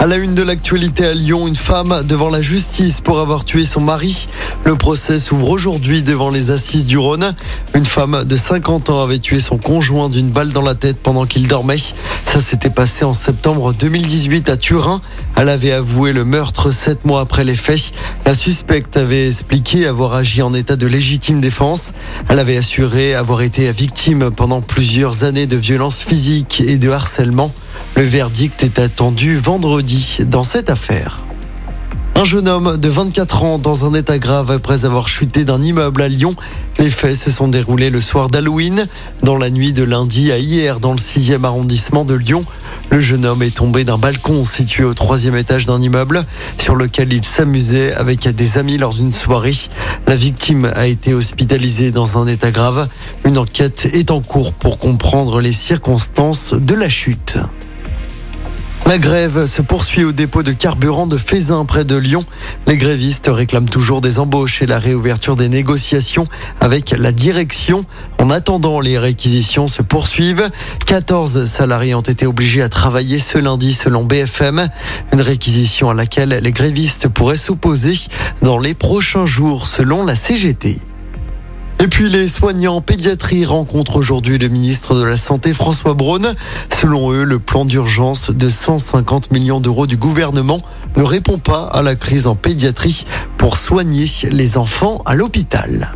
À la une de l'actualité à Lyon, une femme devant la justice pour avoir tué son mari. Le procès s'ouvre aujourd'hui devant les assises du Rhône. Une femme de 50 ans avait tué son conjoint d'une balle dans la tête pendant qu'il dormait. Ça s'était passé en septembre 2018 à Turin. Elle avait avoué le meurtre sept mois après les faits. La suspecte avait expliqué avoir agi en état de légitime défense. Elle avait assuré avoir été victime pendant plusieurs années de violences physiques et de harcèlement. Le verdict est attendu vendredi dans cette affaire. Un jeune homme de 24 ans dans un état grave après avoir chuté d'un immeuble à Lyon. Les faits se sont déroulés le soir d'Halloween, dans la nuit de lundi à hier dans le 6e arrondissement de Lyon. Le jeune homme est tombé d'un balcon situé au troisième étage d'un immeuble sur lequel il s'amusait avec des amis lors d'une soirée. La victime a été hospitalisée dans un état grave. Une enquête est en cours pour comprendre les circonstances de la chute. La grève se poursuit au dépôt de carburant de Fézin près de Lyon. Les grévistes réclament toujours des embauches et la réouverture des négociations avec la direction. En attendant, les réquisitions se poursuivent. 14 salariés ont été obligés à travailler ce lundi selon BFM. Une réquisition à laquelle les grévistes pourraient s'opposer dans les prochains jours selon la CGT. Et puis les soignants en pédiatrie rencontrent aujourd'hui le ministre de la Santé François Braun. Selon eux, le plan d'urgence de 150 millions d'euros du gouvernement ne répond pas à la crise en pédiatrie pour soigner les enfants à l'hôpital.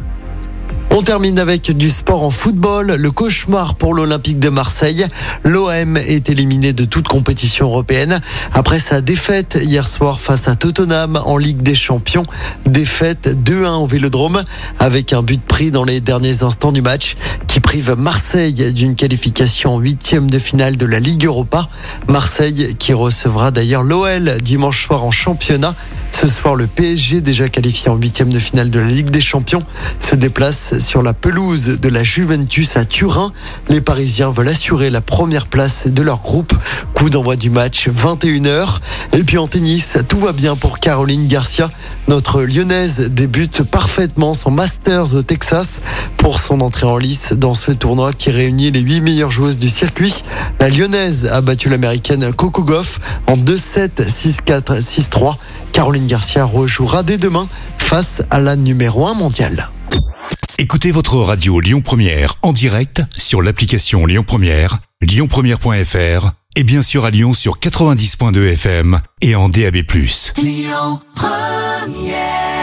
On termine avec du sport en football. Le cauchemar pour l'Olympique de Marseille. L'OM est éliminé de toute compétition européenne après sa défaite hier soir face à Tottenham en Ligue des Champions. Défaite 2-1 au Vélodrome avec un but pris dans les derniers instants du match qui prive Marseille d'une qualification en huitième de finale de la Ligue Europa. Marseille qui recevra d'ailleurs l'OL dimanche soir en championnat. Ce soir, le PSG, déjà qualifié en huitième de finale de la Ligue des Champions, se déplace sur la pelouse de la Juventus à Turin. Les Parisiens veulent assurer la première place de leur groupe. Coup d'envoi du match 21h. Et puis en tennis, tout va bien pour Caroline Garcia. Notre lyonnaise débute parfaitement son Masters au Texas pour son entrée en lice dans ce tournoi qui réunit les huit meilleures joueuses du circuit. La lyonnaise a battu l'américaine Coco Goff en 2-7, 6-4, 6-3. Caroline Garcia rejouera dès demain face à la numéro 1 mondiale. Écoutez votre radio Lyon Première en direct sur l'application Lyon Première, lyonpremière.fr et bien sûr à Lyon sur 90.2 FM et en DAB+. Lyon Première